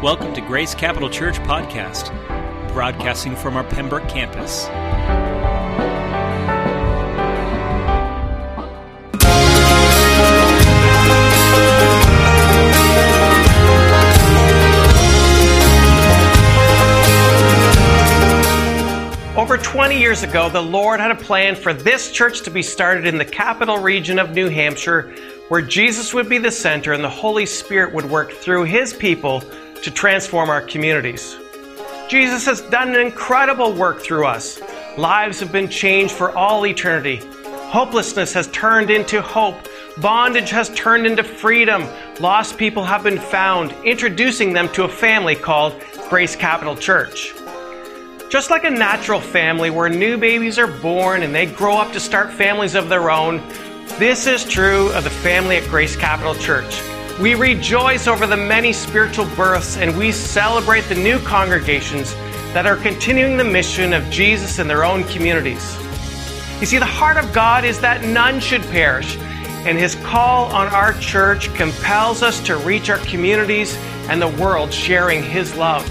Welcome to Grace Capital Church Podcast, broadcasting from our Pembroke campus. Over 20 years ago, the Lord had a plan for this church to be started in the capital region of New Hampshire, where Jesus would be the center and the Holy Spirit would work through his people to transform our communities. Jesus has done an incredible work through us. Lives have been changed for all eternity. Hopelessness has turned into hope. Bondage has turned into freedom. Lost people have been found, introducing them to a family called Grace Capital Church. Just like a natural family where new babies are born and they grow up to start families of their own, this is true of the family at Grace Capital Church. We rejoice over the many spiritual births and we celebrate the new congregations that are continuing the mission of Jesus in their own communities. You see, the heart of God is that none should perish, and His call on our church compels us to reach our communities and the world sharing His love.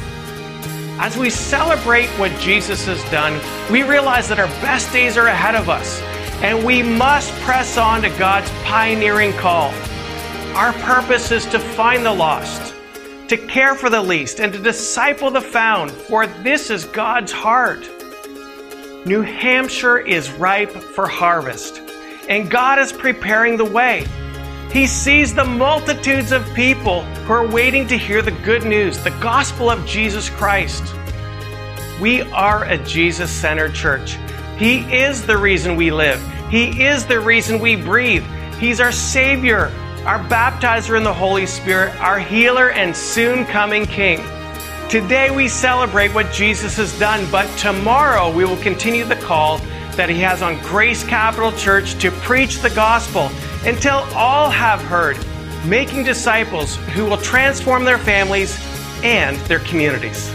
As we celebrate what Jesus has done, we realize that our best days are ahead of us, and we must press on to God's pioneering call. Our purpose is to find the lost, to care for the least, and to disciple the found, for this is God's heart. New Hampshire is ripe for harvest, and God is preparing the way. He sees the multitudes of people who are waiting to hear the good news, the gospel of Jesus Christ. We are a Jesus centered church. He is the reason we live, He is the reason we breathe. He's our Savior, our baptizer in the Holy Spirit, our healer, and soon coming King. Today we celebrate what Jesus has done, but tomorrow we will continue the call that He has on Grace Capital Church to preach the gospel until all have heard, making disciples who will transform their families and their communities.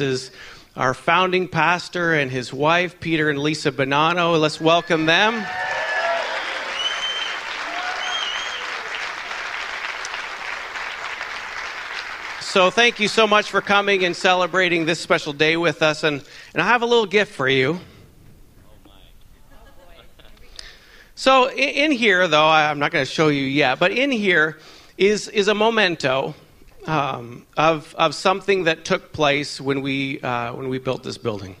Is our founding pastor and his wife, Peter and Lisa Bonanno. Let's welcome them. So, thank you so much for coming and celebrating this special day with us. And, and I have a little gift for you. So, in, in here, though, I'm not going to show you yet, but in here is, is a memento um, of, of something that took place when we, uh, when we built this building.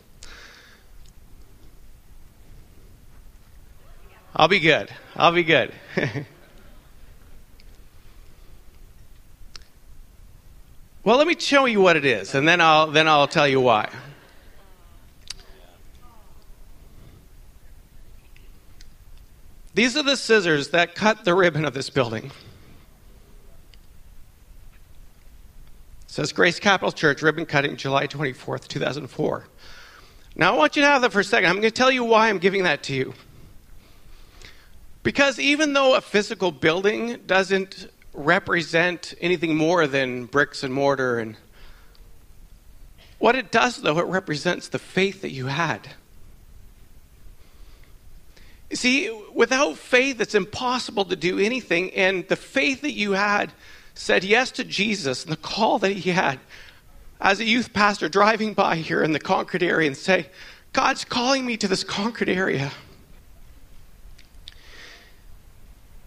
I'll be good. I'll be good. well, let me show you what it is, and then I'll, then I'll tell you why. These are the scissors that cut the ribbon of this building. Says Grace Capital Church, ribbon cutting, July 24th, 2004. Now, I want you to have that for a second. I'm going to tell you why I'm giving that to you. Because even though a physical building doesn't represent anything more than bricks and mortar, and what it does, though, it represents the faith that you had. You see, without faith, it's impossible to do anything, and the faith that you had said yes to Jesus and the call that he had as a youth pastor driving by here in the Concord area and say, God's calling me to this Concord area.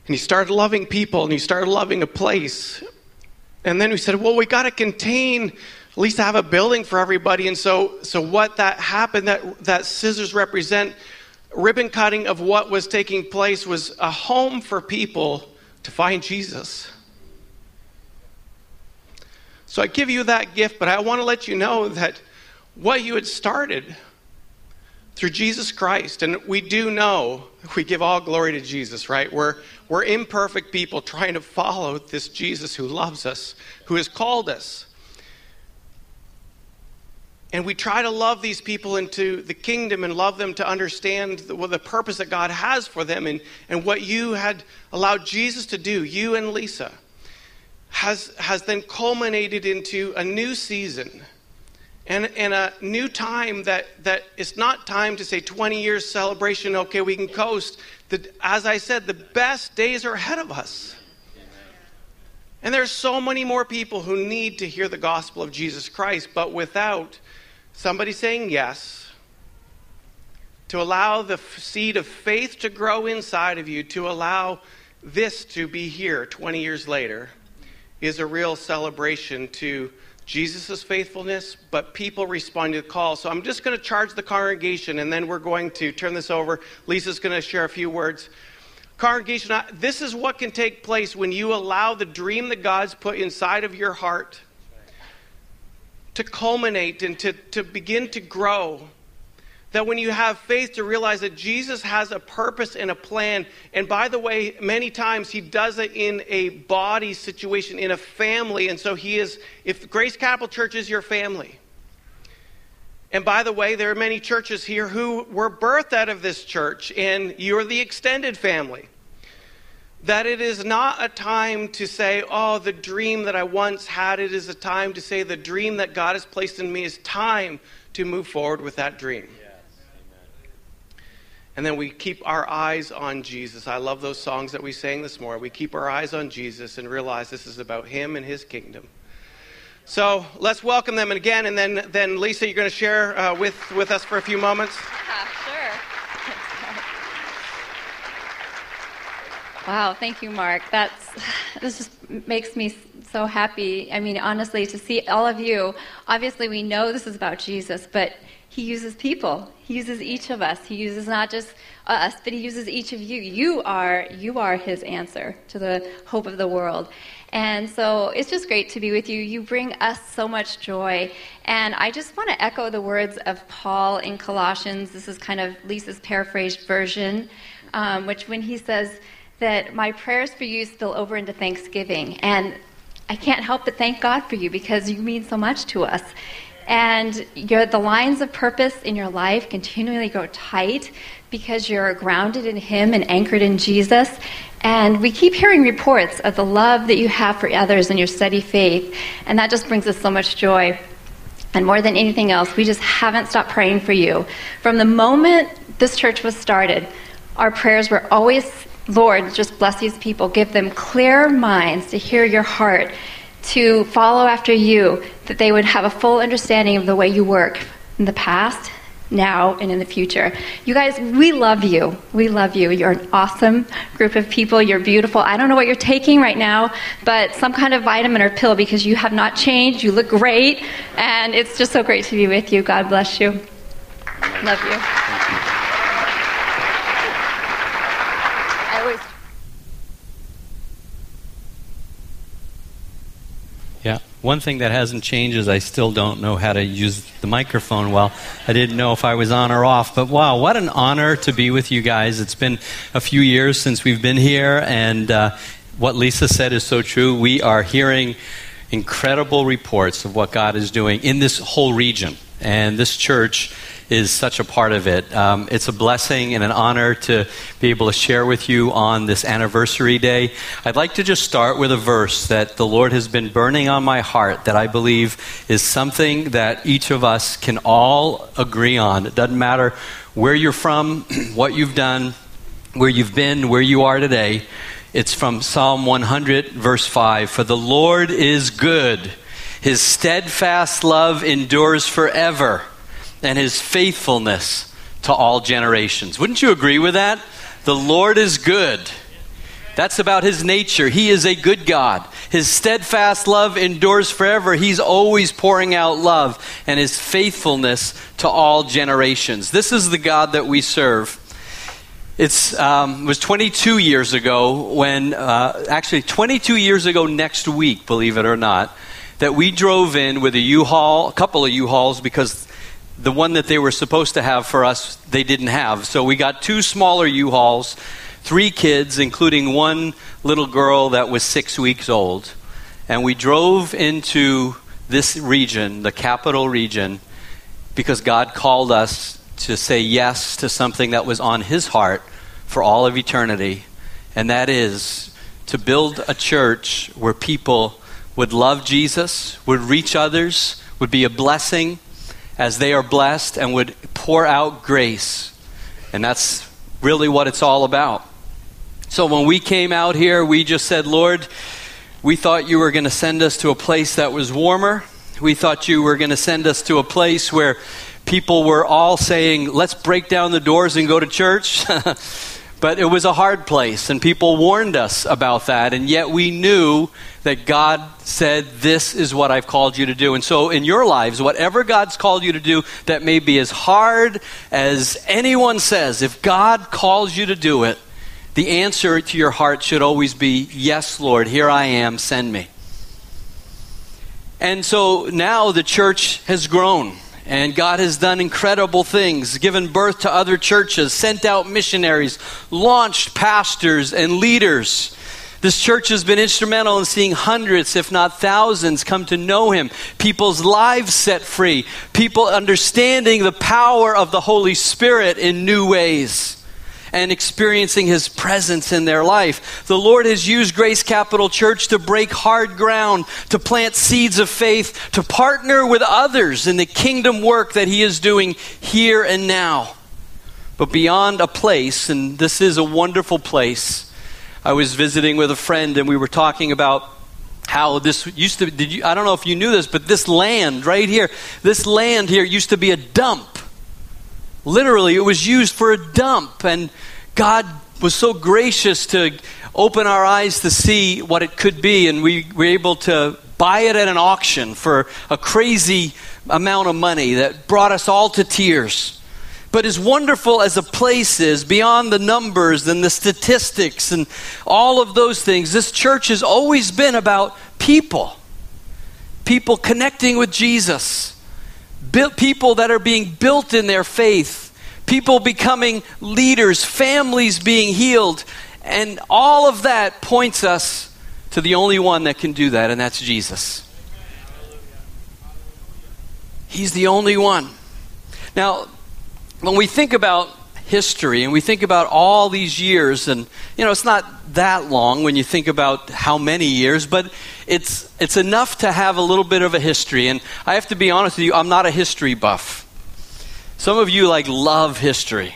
And he started loving people and he started loving a place. And then we said, well, we got to contain, at least have a building for everybody. And so, so what that happened, that, that scissors represent ribbon cutting of what was taking place was a home for people to find Jesus. So I give you that gift, but I want to let you know that what you had started through Jesus Christ, and we do know we give all glory to Jesus, right? We're, we're imperfect people trying to follow this Jesus who loves us, who has called us. And we try to love these people into the kingdom and love them to understand the, well, the purpose that God has for them and, and what you had allowed Jesus to do, you and Lisa, has, has then culminated into a new season and, and a new time that, that it's not time to say 20 years celebration, okay, we can coast. The, as I said, the best days are ahead of us. And there's so many more people who need to hear the gospel of Jesus Christ, but without Somebody saying yes, to allow the seed of faith to grow inside of you, to allow this to be here 20 years later, is a real celebration to Jesus' faithfulness, but people respond to the call. So I'm just going to charge the congregation, and then we're going to turn this over. Lisa's going to share a few words. Congregation, this is what can take place when you allow the dream that God's put inside of your heart to culminate and to, to begin to grow. That when you have faith to realize that Jesus has a purpose and a plan, and by the way, many times he does it in a body situation, in a family, and so he is, if Grace Capital Church is your family, and by the way, there are many churches here who were birthed out of this church, and you're the extended family that it is not a time to say, oh, the dream that I once had. It is a time to say, the dream that God has placed in me is time to move forward with that dream. And then we keep our eyes on Jesus. I love those songs that we sang this morning. We keep our eyes on Jesus and realize this is about Him and His kingdom. So let's welcome them again, and then, then Lisa, you're going to share uh, with, with us for a few moments. Yeah, sure. Wow, thank you, Mark. That's this just makes me so happy. I mean, honestly, to see all of you. Obviously, we know this is about Jesus, but He uses people. He uses each of us. He uses not just us, but He uses each of you. You are you are His answer to the hope of the world. And so it's just great to be with you. You bring us so much joy. And I just want to echo the words of Paul in Colossians. This is kind of Lisa's paraphrased version, um, which when he says, that my prayers for you spill over into Thanksgiving. And I can't help but thank God for you because you mean so much to us. And the lines of purpose in your life continually go tight because you're grounded in Him and anchored in Jesus. And we keep hearing reports of the love that you have for others and your steady faith. And that just brings us so much joy. And more than anything else, we just haven't stopped praying for you. From the moment this church was started, our prayers were always Lord, just bless these people. Give them clear minds to hear your heart, to follow after you, that they would have a full understanding of the way you work in the past, now, and in the future. You guys, we love you. We love you. You're an awesome group of people. You're beautiful. I don't know what you're taking right now, but some kind of vitamin or pill because you have not changed. You look great, and it's just so great to be with you. God bless you. Love you. One thing that hasn't changed is I still don't know how to use the microphone well. I didn't know if I was on or off, but wow, what an honor to be with you guys. It's been a few years since we've been here, and uh, what Lisa said is so true. We are hearing incredible reports of what God is doing in this whole region, and this church is such a part of it. Um, it's a blessing and an honor to be able to share with you on this anniversary day. I'd like to just start with a verse that the Lord has been burning on my heart that I believe is something that each of us can all agree on. It doesn't matter where you're from, what you've done, where you've been, where you are today. It's from Psalm 100, verse 5. For the Lord is good, his steadfast love endures forever and his faithfulness to all generations. Wouldn't you agree with that? The Lord is good. That's about his nature. He is a good God. His steadfast love endures forever. He's always pouring out love and his faithfulness to all generations. This is the God that we serve. It's, um, it was 22 years ago when, uh, actually 22 years ago next week, believe it or not, that we drove in with a U-Haul, a couple of U-Hauls, because the one that they were supposed to have for us, they didn't have. So we got two smaller U-Hauls, three kids, including one little girl that was six weeks old. And we drove into this region, the capital region, because God called us to say yes to something that was on His heart for all of eternity, and that is to build a church where people would love Jesus, would reach others, would be a blessing as they are blessed, and would pour out grace. And that's really what it's all about. So when we came out here, we just said, Lord, we thought you were going to send us to a place that was warmer. We thought you were going to send us to a place where people were all saying, let's break down the doors and go to church. but it was a hard place, and people warned us about that. And yet we knew that God said, This is what I've called you to do. And so in your lives, whatever God's called you to do that may be as hard as anyone says, if God calls you to do it, the answer to your heart should always be, Yes, Lord, here I am, send me. And so now the church has grown. And God has done incredible things, given birth to other churches, sent out missionaries, launched pastors and leaders. This church has been instrumental in seeing hundreds, if not thousands, come to know Him, people's lives set free, people understanding the power of the Holy Spirit in new ways and experiencing His presence in their life. The Lord has used Grace Capital Church to break hard ground, to plant seeds of faith, to partner with others in the kingdom work that He is doing here and now. But beyond a place, and this is a wonderful place, I was visiting with a friend and we were talking about how this used to did you I don't know if you knew this but this land right here this land here used to be a dump Literally, it was used for a dump, and God was so gracious to open our eyes to see what it could be, and we were able to buy it at an auction for a crazy amount of money that brought us all to tears. But as wonderful as a place is, beyond the numbers and the statistics and all of those things, this church has always been about people. People connecting with Jesus people that are being built in their faith, people becoming leaders, families being healed. And all of that points us to the only one that can do that, and that's Jesus. He's the only one. Now, when we think about history and we think about all these years and you know it's not that long when you think about how many years but it's it's enough to have a little bit of a history and i have to be honest with you i'm not a history buff. Some of you like love history.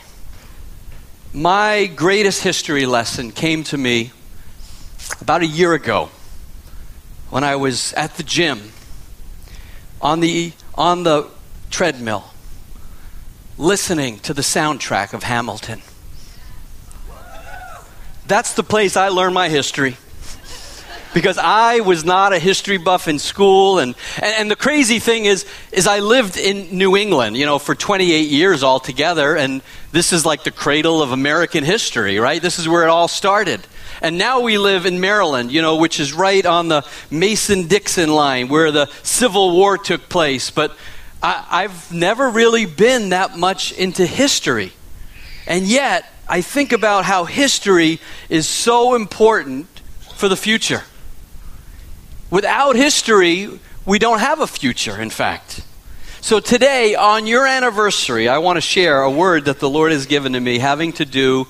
My greatest history lesson came to me about a year ago when i was at the gym on the on the treadmill listening to the soundtrack of Hamilton. That's the place I learned my history. Because I was not a history buff in school, and, and, and, the crazy thing is, is I lived in New England, you know, for 28 years altogether, and this is like the cradle of American history, right? This is where it all started. And now we live in Maryland, you know, which is right on the Mason Dixon line where the Civil War took place. But I, have never really been that much into history. And yet, I think about how history is so important for the future. Without history, we don't have a future, in fact. So today, on your anniversary, I want to share a word that the Lord has given to me having to do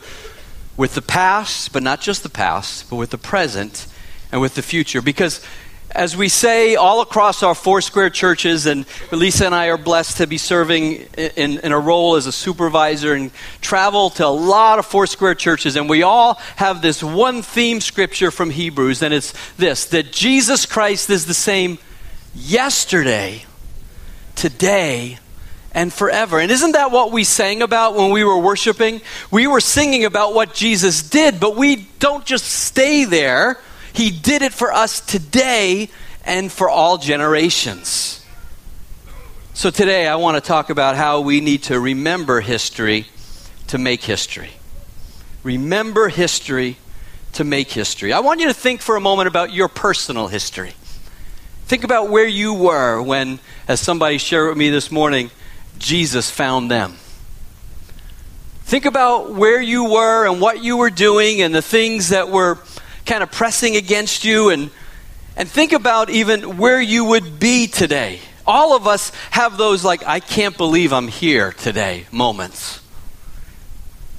with the past, but not just the past, but with the present and with the future. Because as we say all across our Foursquare churches, and Lisa and I are blessed to be serving in, in, a role as a supervisor and travel to a lot of Foursquare churches, and we all have this one theme scripture from Hebrews, and it's this that Jesus Christ is the same yesterday, today, and forever. And isn't that what we sang about when we were worshiping? We were singing about what Jesus did, but we don't just stay there he did it for us today and for all generations. So today I want to talk about how we need to remember history to make history. Remember history to make history. I want you to think for a moment about your personal history. Think about where you were when, as somebody shared with me this morning, Jesus found them. Think about where you were and what you were doing and the things that were kind of pressing against you and and think about even where you would be today. All of us have those like I can't believe I'm here today moments.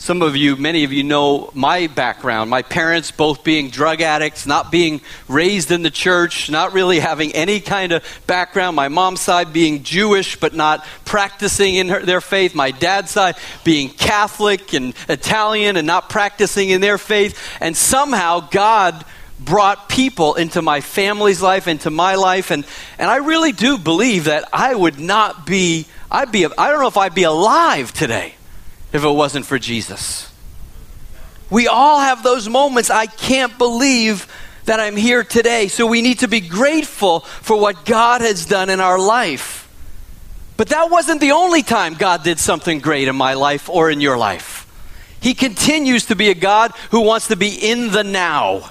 Some of you, many of you know my background. My parents both being drug addicts, not being raised in the church, not really having any kind of background. My mom's side being Jewish but not practicing in her, their faith. My dad's side being Catholic and Italian and not practicing in their faith. And somehow God brought people into my family's life, into my life. And, and I really do believe that I would not be, I'd be, I don't know if I'd be alive today if it wasn't for Jesus. We all have those moments. I can't believe that I'm here today. So we need to be grateful for what God has done in our life. But that wasn't the only time God did something great in my life or in your life. He continues to be a God who wants to be in the now.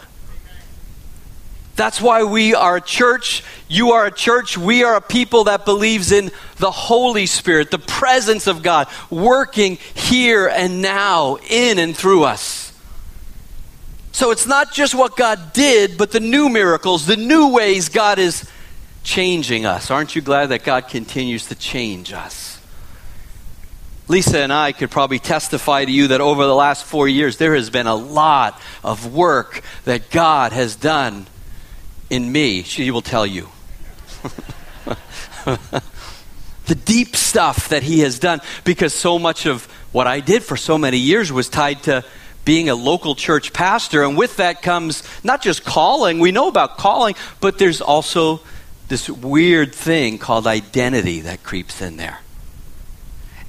That's why we are a church. You are a church. We are a people that believes in the Holy Spirit, the presence of God working here and now in and through us. So it's not just what God did, but the new miracles, the new ways God is changing us. Aren't you glad that God continues to change us? Lisa and I could probably testify to you that over the last four years, there has been a lot of work that God has done in me, she will tell you. the deep stuff that he has done, because so much of what I did for so many years was tied to being a local church pastor. And with that comes not just calling, we know about calling, but there's also this weird thing called identity that creeps in there.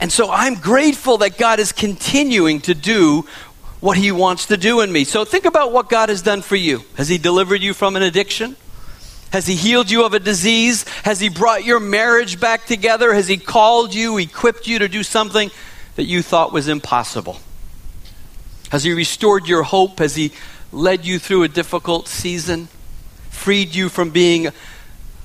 And so I'm grateful that God is continuing to do what He wants to do in me. So think about what God has done for you. Has He delivered you from an addiction? Has He healed you of a disease? Has He brought your marriage back together? Has He called you, equipped you to do something that you thought was impossible? Has He restored your hope? Has He led you through a difficult season? Freed you from being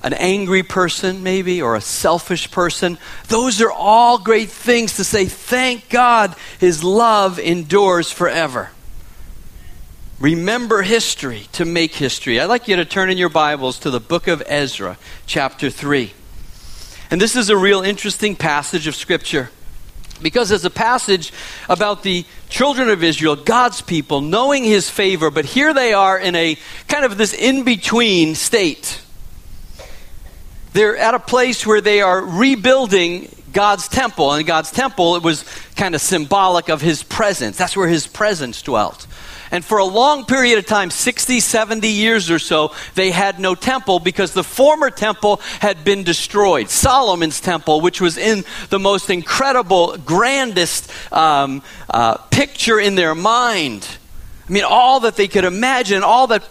an angry person, maybe, or a selfish person. Those are all great things to say, thank God his love endures forever. Remember history to make history. I'd like you to turn in your Bibles to the book of Ezra, chapter 3. And this is a real interesting passage of Scripture because it's a passage about the children of Israel, God's people, knowing his favor, but here they are in a kind of this in between state. They're at a place where they are rebuilding God's temple. And God's temple, it was kind of symbolic of his presence. That's where his presence dwelt. And for a long period of time, 60, 70 years or so, they had no temple because the former temple had been destroyed. Solomon's temple, which was in the most incredible, grandest um, uh, picture in their mind. I mean, all that they could imagine, all that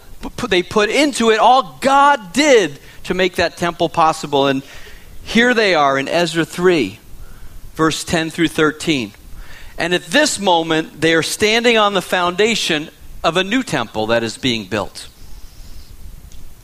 they put into it, all God did to make that temple possible. And here they are in Ezra 3, verse 10 through 13. And at this moment, they are standing on the foundation of a new temple that is being built.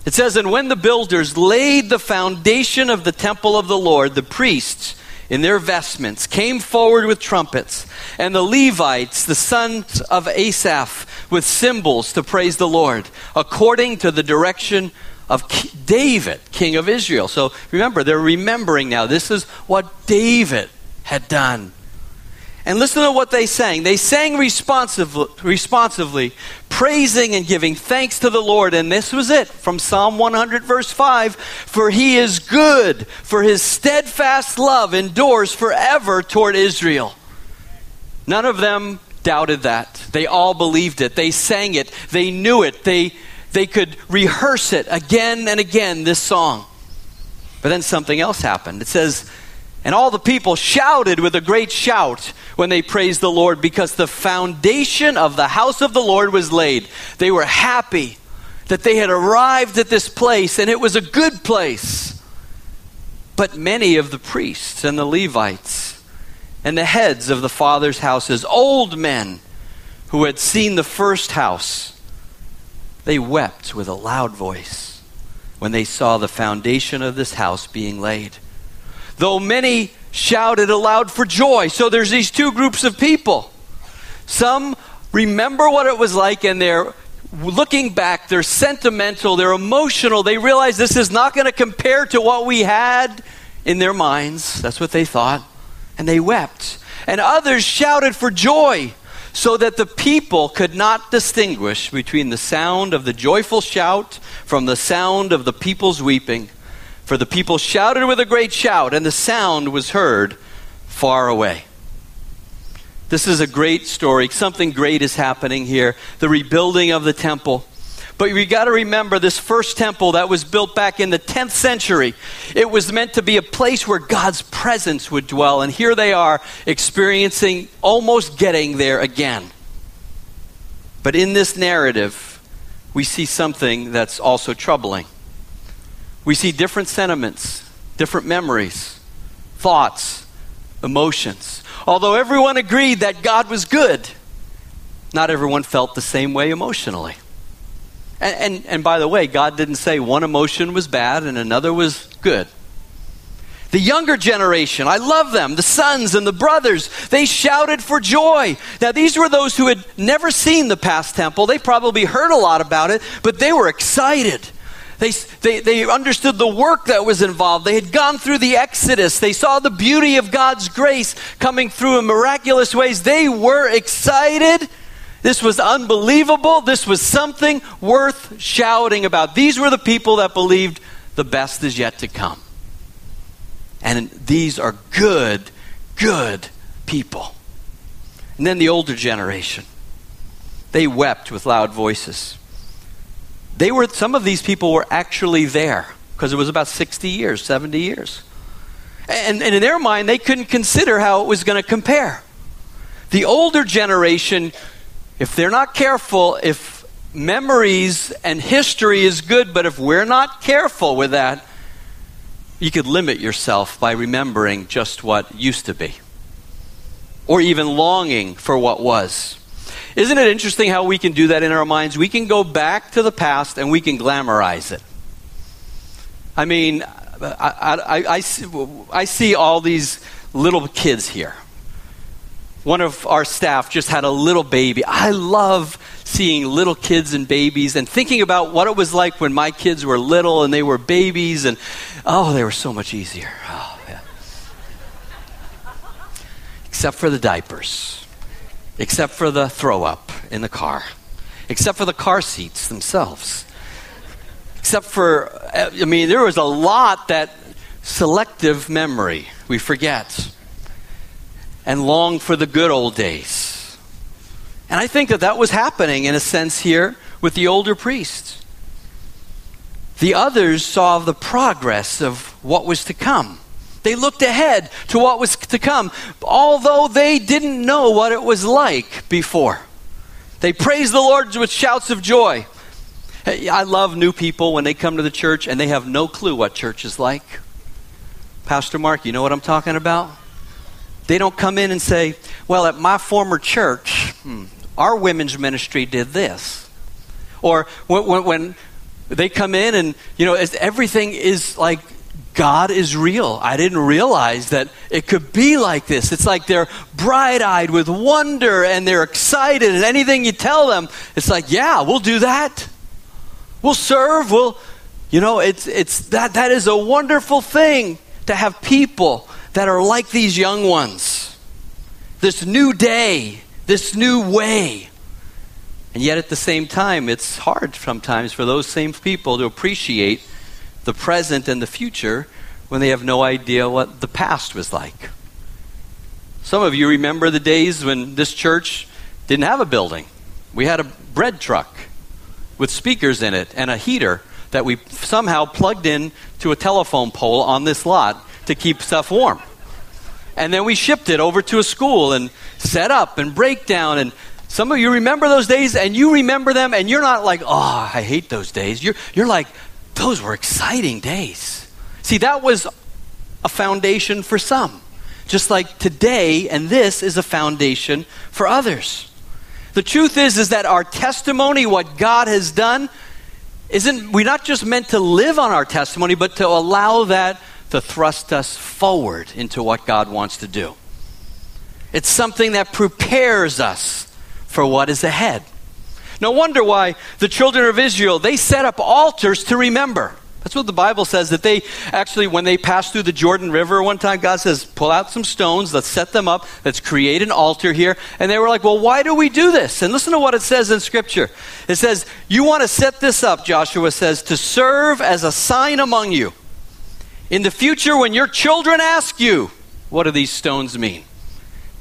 It says, And when the builders laid the foundation of the temple of the Lord, the priests, in their vestments, came forward with trumpets, and the Levites, the sons of Asaph, with cymbals to praise the Lord, according to the direction of David, king of Israel. So remember, they're remembering now. This is what David had done. And listen to what they sang. They sang responsively, responsively, praising and giving thanks to the Lord. And this was it from Psalm 100, verse 5 For he is good, for his steadfast love endures forever toward Israel. None of them doubted that. They all believed it. They sang it. They knew it. They they could rehearse it again and again, this song. But then something else happened. It says, And all the people shouted with a great shout when they praised the Lord because the foundation of the house of the Lord was laid. They were happy that they had arrived at this place, and it was a good place. But many of the priests and the Levites and the heads of the fathers' houses, old men, who had seen the first house, they wept with a loud voice when they saw the foundation of this house being laid. Though many shouted aloud for joy. So there's these two groups of people. Some remember what it was like and they're looking back, they're sentimental, they're emotional. They realize this is not going to compare to what we had in their minds. That's what they thought. And they wept. And others shouted for joy so that the people could not distinguish between the sound of the joyful shout from the sound of the people's weeping. For the people shouted with a great shout, and the sound was heard far away. This is a great story. Something great is happening here the rebuilding of the temple. But we got to remember this first temple that was built back in the 10th century. It was meant to be a place where God's presence would dwell. And here they are experiencing, almost getting there again. But in this narrative, we see something that's also troubling. We see different sentiments, different memories, thoughts, emotions. Although everyone agreed that God was good, not everyone felt the same way emotionally. And, and, and, by the way, God didn't say one emotion was bad and another was good. The younger generation, I love them, the sons and the brothers, they shouted for joy. Now, these were those who had never seen the past temple. They probably heard a lot about it, but they were excited. They, they, they understood the work that was involved. They had gone through the Exodus. They saw the beauty of God's grace coming through in miraculous ways. They were excited this was unbelievable. This was something worth shouting about. These were the people that believed the best is yet to come. And these are good, good people. And then the older generation. They wept with loud voices. They were some of these people were actually there because it was about 60 years, 70 years. And, and in their mind, they couldn't consider how it was going to compare. The older generation if they're not careful, if memories and history is good, but if we're not careful with that, you could limit yourself by remembering just what used to be, or even longing for what was. Isn't it interesting how we can do that in our minds? We can go back to the past and we can glamorize it. I mean, I, I, I, I see all these little kids here one of our staff just had a little baby. I love seeing little kids and babies and thinking about what it was like when my kids were little and they were babies and oh, they were so much easier. Oh, yeah. Except for the diapers. Except for the throw up in the car. Except for the car seats themselves. Except for uh, I mean there was a lot that selective memory we forget and long for the good old days. And I think that that was happening in a sense here with the older priests. The others saw the progress of what was to come. They looked ahead to what was to come, although they didn't know what it was like before. They praised the Lord with shouts of joy. I love new people when they come to the church and they have no clue what church is like. Pastor Mark, you know what I'm talking about? They don't come in and say, well, at my former church, hmm, our women's ministry did this. Or when, when, when they come in and, you know, as everything is like God is real. I didn't realize that it could be like this. It's like they're bright eyed with wonder and they're excited, and anything you tell them, it's like, yeah, we'll do that. We'll serve. We'll, you know, it's, it's that, that is a wonderful thing to have people that are like these young ones. This new day, this new way. And yet at the same time, it's hard sometimes for those same people to appreciate the present and the future when they have no idea what the past was like. Some of you remember the days when this church didn't have a building. We had a bread truck with speakers in it and a heater that we somehow plugged in to a telephone pole on this lot to keep stuff warm. And then we shipped it over to a school and set up and breakdown. And some of you remember those days and you remember them and you're not like, oh, I hate those days. You're, you're like, those were exciting days. See, that was a foundation for some. Just like today, and this is a foundation for others. The truth is is that our testimony, what God has done, isn't we're not just meant to live on our testimony, but to allow that to thrust us forward into what God wants to do. It's something that prepares us for what is ahead. No wonder why the children of Israel, they set up altars to remember. That's what the Bible says that they actually, when they passed through the Jordan River, one time God says, pull out some stones, let's set them up, let's create an altar here. And they were like, well, why do we do this? And listen to what it says in Scripture. It says, you want to set this up, Joshua says, to serve as a sign among you. In the future, when your children ask you, what do these stones mean?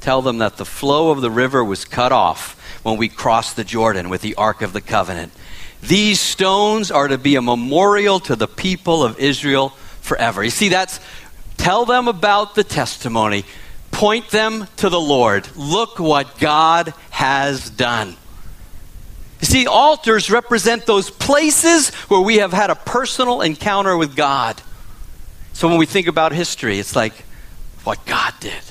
Tell them that the flow of the river was cut off when we crossed the Jordan with the Ark of the Covenant. These stones are to be a memorial to the people of Israel forever. You see, that's tell them about the testimony, point them to the Lord. Look what God has done. You see, altars represent those places where we have had a personal encounter with God. So when we think about history, it's like what God did.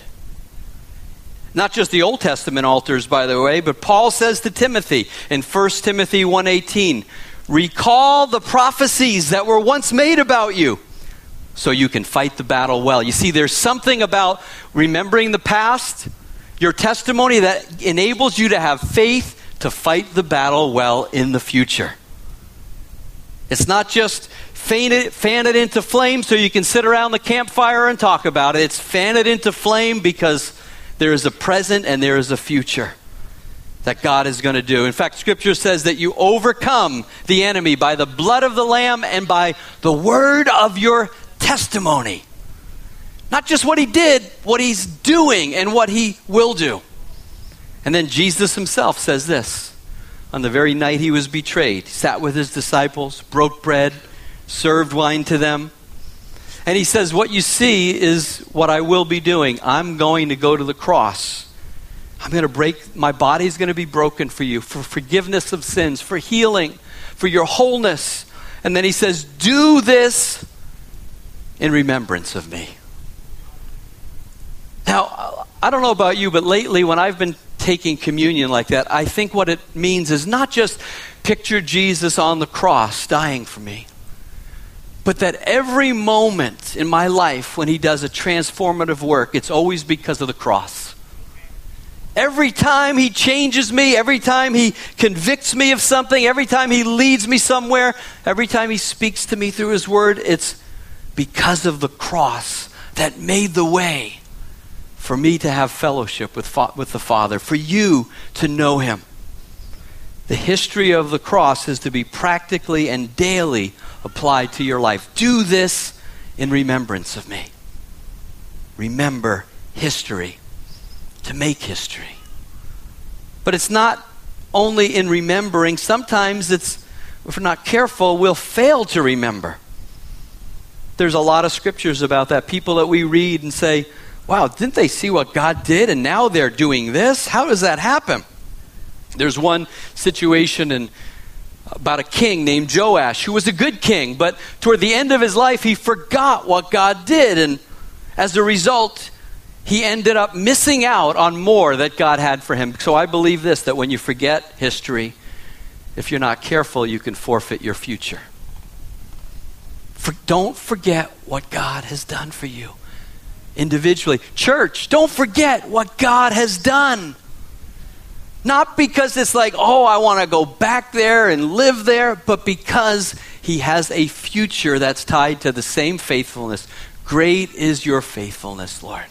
Not just the Old Testament altars, by the way, but Paul says to Timothy in 1 Timothy 1:18, "Recall the prophecies that were once made about you." So you can fight the battle well. You see, there's something about remembering the past, your testimony that enables you to have faith to fight the battle well in the future. It's not just it, fan it into flame so you can sit around the campfire and talk about it. It's fan it into flame because there is a present and there is a future that God is going to do. In fact, Scripture says that you overcome the enemy by the blood of the Lamb and by the word of your testimony. Not just what he did, what he's doing and what he will do. And then Jesus himself says this on the very night he was betrayed, he sat with his disciples, broke bread, served wine to them. And he says, What you see is what I will be doing. I'm going to go to the cross. I'm going to break, my body's going to be broken for you, for forgiveness of sins, for healing, for your wholeness. And then he says, Do this in remembrance of me. Now, I don't know about you, but lately when I've been taking communion like that, I think what it means is not just picture Jesus on the cross dying for me but that every moment in my life when he does a transformative work, it's always because of the cross. Every time he changes me, every time he convicts me of something, every time he leads me somewhere, every time he speaks to me through his word, it's because of the cross that made the way for me to have fellowship with, with the Father, for you to know him. The history of the cross is to be practically and daily applied to your life. Do this in remembrance of me. Remember history to make history. But it's not only in remembering, sometimes it's, if we're not careful, we'll fail to remember. There's a lot of scriptures about that. People that we read and say, wow, didn't they see what God did and now they're doing this? How does that happen? There's one situation in about a king named Joash who was a good king, but toward the end of his life, he forgot what God did. And as a result, he ended up missing out on more that God had for him. So I believe this that when you forget history, if you're not careful, you can forfeit your future. For, don't forget what God has done for you individually. Church, don't forget what God has done. Not because it's like, oh, I want to go back there and live there, but because he has a future that's tied to the same faithfulness. Great is your faithfulness, Lord.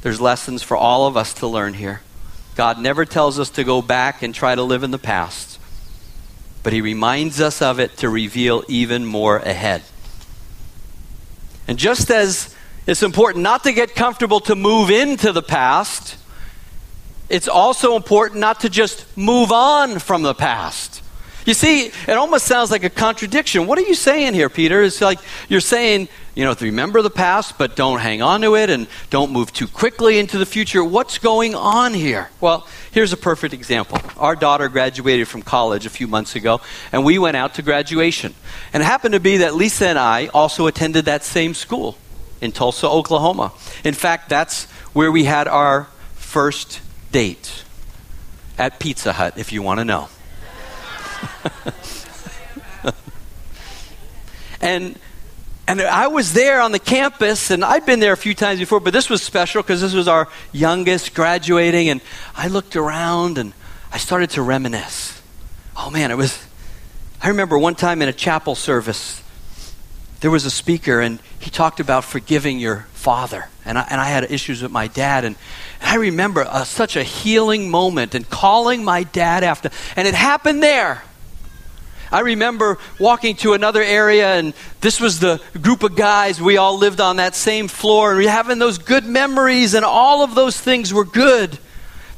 There's lessons for all of us to learn here. God never tells us to go back and try to live in the past, but he reminds us of it to reveal even more ahead. And just as it's important not to get comfortable to move into the past, it's also important not to just move on from the past. You see, it almost sounds like a contradiction. What are you saying here, Peter? It's like you're saying, you know, remember the past, but don't hang on to it and don't move too quickly into the future. What's going on here? Well, here's a perfect example. Our daughter graduated from college a few months ago, and we went out to graduation. And it happened to be that Lisa and I also attended that same school in Tulsa, Oklahoma. In fact, that's where we had our first date. at Pizza Hut if you want to know. and and I was there on the campus, and I'd been there a few times before, but this was special because this was our youngest graduating, and I looked around and I started to reminisce. Oh man, it was. I remember one time in a chapel service, there was a speaker, and he talked about forgiving your father. And I, and I had issues with my dad, and, I remember uh, such a healing moment and calling my dad after, and it happened there. I remember walking to another area, and this was the group of guys. We all lived on that same floor, and we having those good memories, and all of those things were good.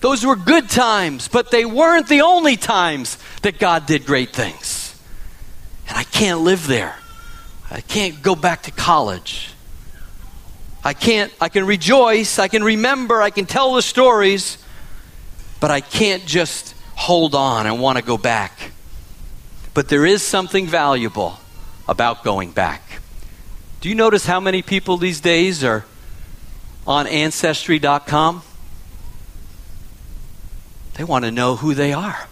Those were good times, but they weren't the only times that God did great things. And I can't live there. I can't go back to college. I can't, I can rejoice, I can remember, I can tell the stories, but I can't just hold on and want to go back. But there is something valuable about going back. Do you notice how many people these days are on Ancestry.com? They want to know who they are.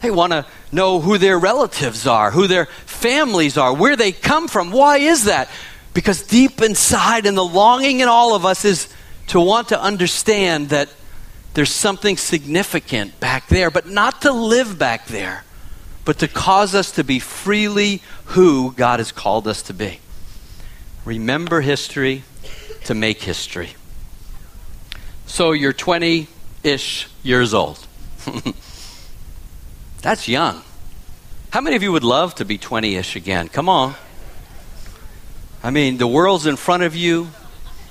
They want to know who their relatives are, who their families are, where they come from. Why is that? Because deep inside, and the longing in all of us is to want to understand that there's something significant back there, but not to live back there but to cause us to be freely who God has called us to be. Remember history to make history. So you're 20 ish years old. That's young. How many of you would love to be 20 ish again? Come on. I mean, the world's in front of you,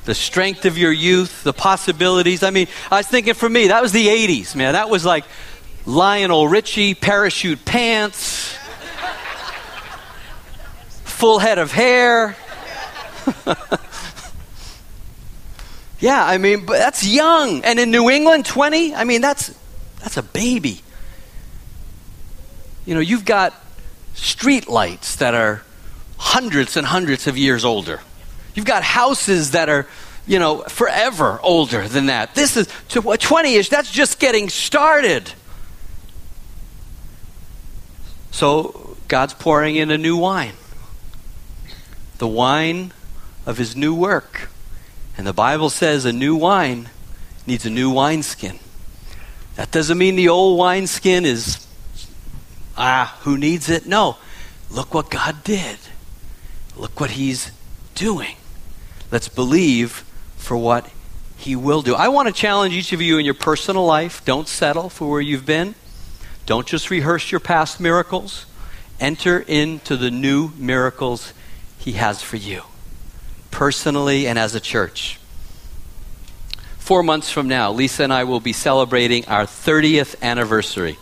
the strength of your youth, the possibilities. I mean, I was thinking for me, that was the 80s, man. That was like Lionel Richie parachute pants, full head of hair. yeah, I mean, but that's young. And in New England, 20, I mean, that's that's a baby. You know, you've got street lights that are hundreds and hundreds of years older. You've got houses that are, you know, forever older than that. This is 20 ish, that's just getting started. So God's pouring in a new wine, the wine of his new work. And the Bible says a new wine needs a new wineskin. That doesn't mean the old wineskin is, ah, who needs it? No. Look what God did. Look what he's doing. Let's believe for what he will do. I want to challenge each of you in your personal life. Don't settle for where you've been. Don't just rehearse your past miracles. Enter into the new miracles He has for you, personally and as a church. Four months from now, Lisa and I will be celebrating our 30th anniversary.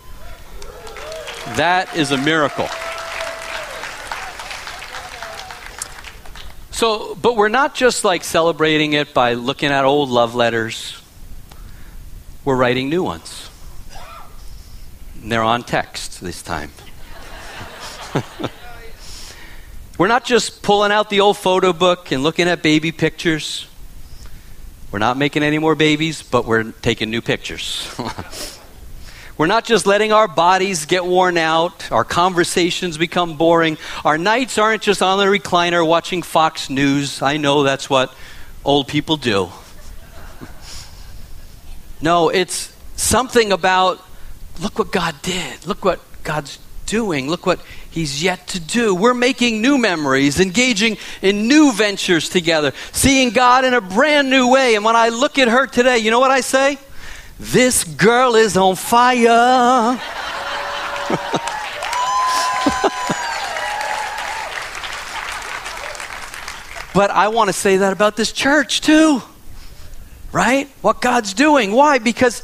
That is a miracle. So, but we're not just like celebrating it by looking at old love letters. We're writing new ones. And they're on text this time. We're not just pulling out the old photo book and looking at baby pictures. We're not making any more babies, but we're taking new pictures. we're not just letting our bodies get worn out, our conversations become boring. Our nights aren't just on the recliner watching Fox News. I know that's what old people do. no, it's something about look what God did. Look what God's doing. Look what He's yet to do. We're making new memories, engaging in new ventures together, seeing God in a brand new way. And when I look at her today, you know what I say? This girl is on fire. but I want to say that about this church too. Right? What God's doing. Why? Because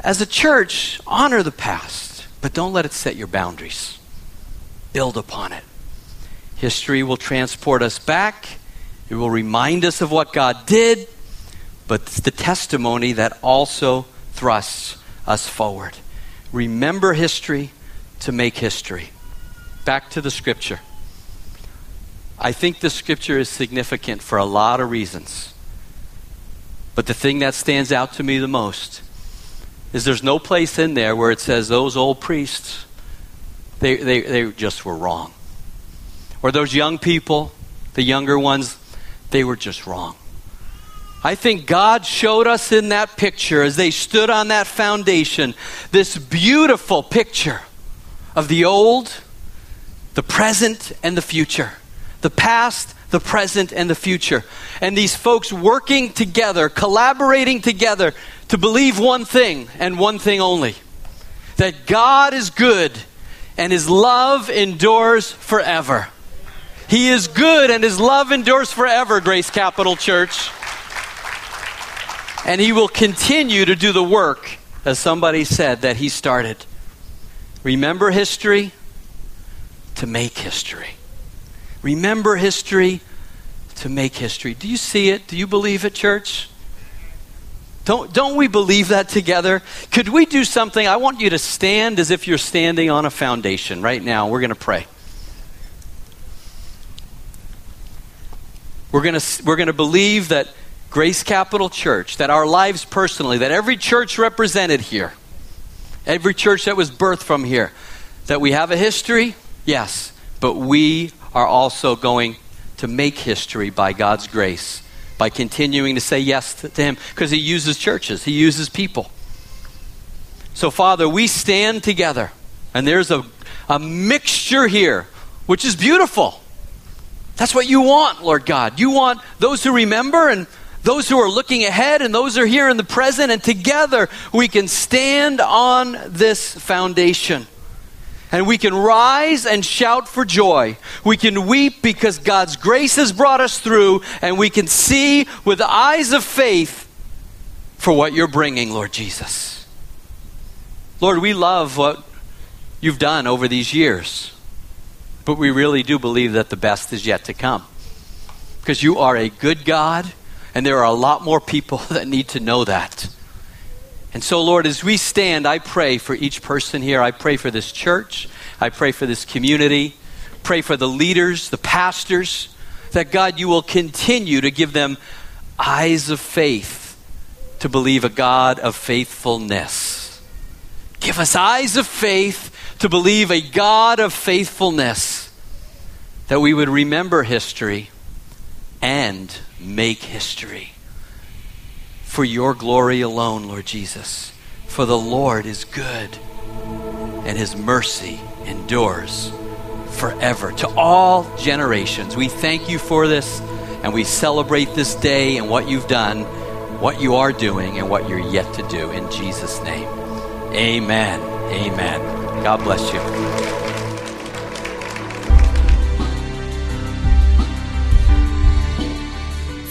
as a church, honor the past, but don't let it set your boundaries. Build upon it. History will transport us back, it will remind us of what God did, but it's the testimony that also thrusts us forward. Remember history to make history. Back to the scripture. I think the scripture is significant for a lot of reasons. But the thing that stands out to me the most is there's no place in there where it says those old priests, they, they, they just were wrong. Or those young people, the younger ones, they were just wrong. I think God showed us in that picture as they stood on that foundation this beautiful picture of the old, the present, and the future. The past, the present, and the future. And these folks working together, collaborating together to believe one thing and one thing only that God is good and his love endures forever. He is good and his love endures forever, Grace Capital Church. And he will continue to do the work, as somebody said, that he started. Remember history to make history. Remember history to make history. Do you see it? Do you believe it, church? Don't, don't we believe that together? Could we do something? I want you to stand as if you're standing on a foundation right now. We're going to pray. We're going to, we're going to believe that Grace Capital Church, that our lives personally, that every church represented here, every church that was birthed from here, that we have a history, yes, but we are also going to make history by God's grace, by continuing to say yes to, to Him, because He uses churches, He uses people. So, Father, we stand together, and there's a, a mixture here, which is beautiful. That's what you want, Lord God. You want those who remember and those who are looking ahead and those who are here in the present, and together we can stand on this foundation. And we can rise and shout for joy. We can weep because God's grace has brought us through, and we can see with eyes of faith for what you're bringing, Lord Jesus. Lord, we love what you've done over these years, but we really do believe that the best is yet to come. Because you are a good God and there are a lot more people that need to know that. And so, Lord, as we stand, I pray for each person here. I pray for this church. I pray for this community. Pray for the leaders, the pastors, that God, you will continue to give them eyes of faith to believe a God of faithfulness. Give us eyes of faith to believe a God of faithfulness, that we would remember history and make history. For your glory alone, Lord Jesus. For the Lord is good, and his mercy endures forever to all generations. We thank you for this, and we celebrate this day and what you've done, what you are doing, and what you're yet to do. In Jesus' name. Amen. Amen. God bless you.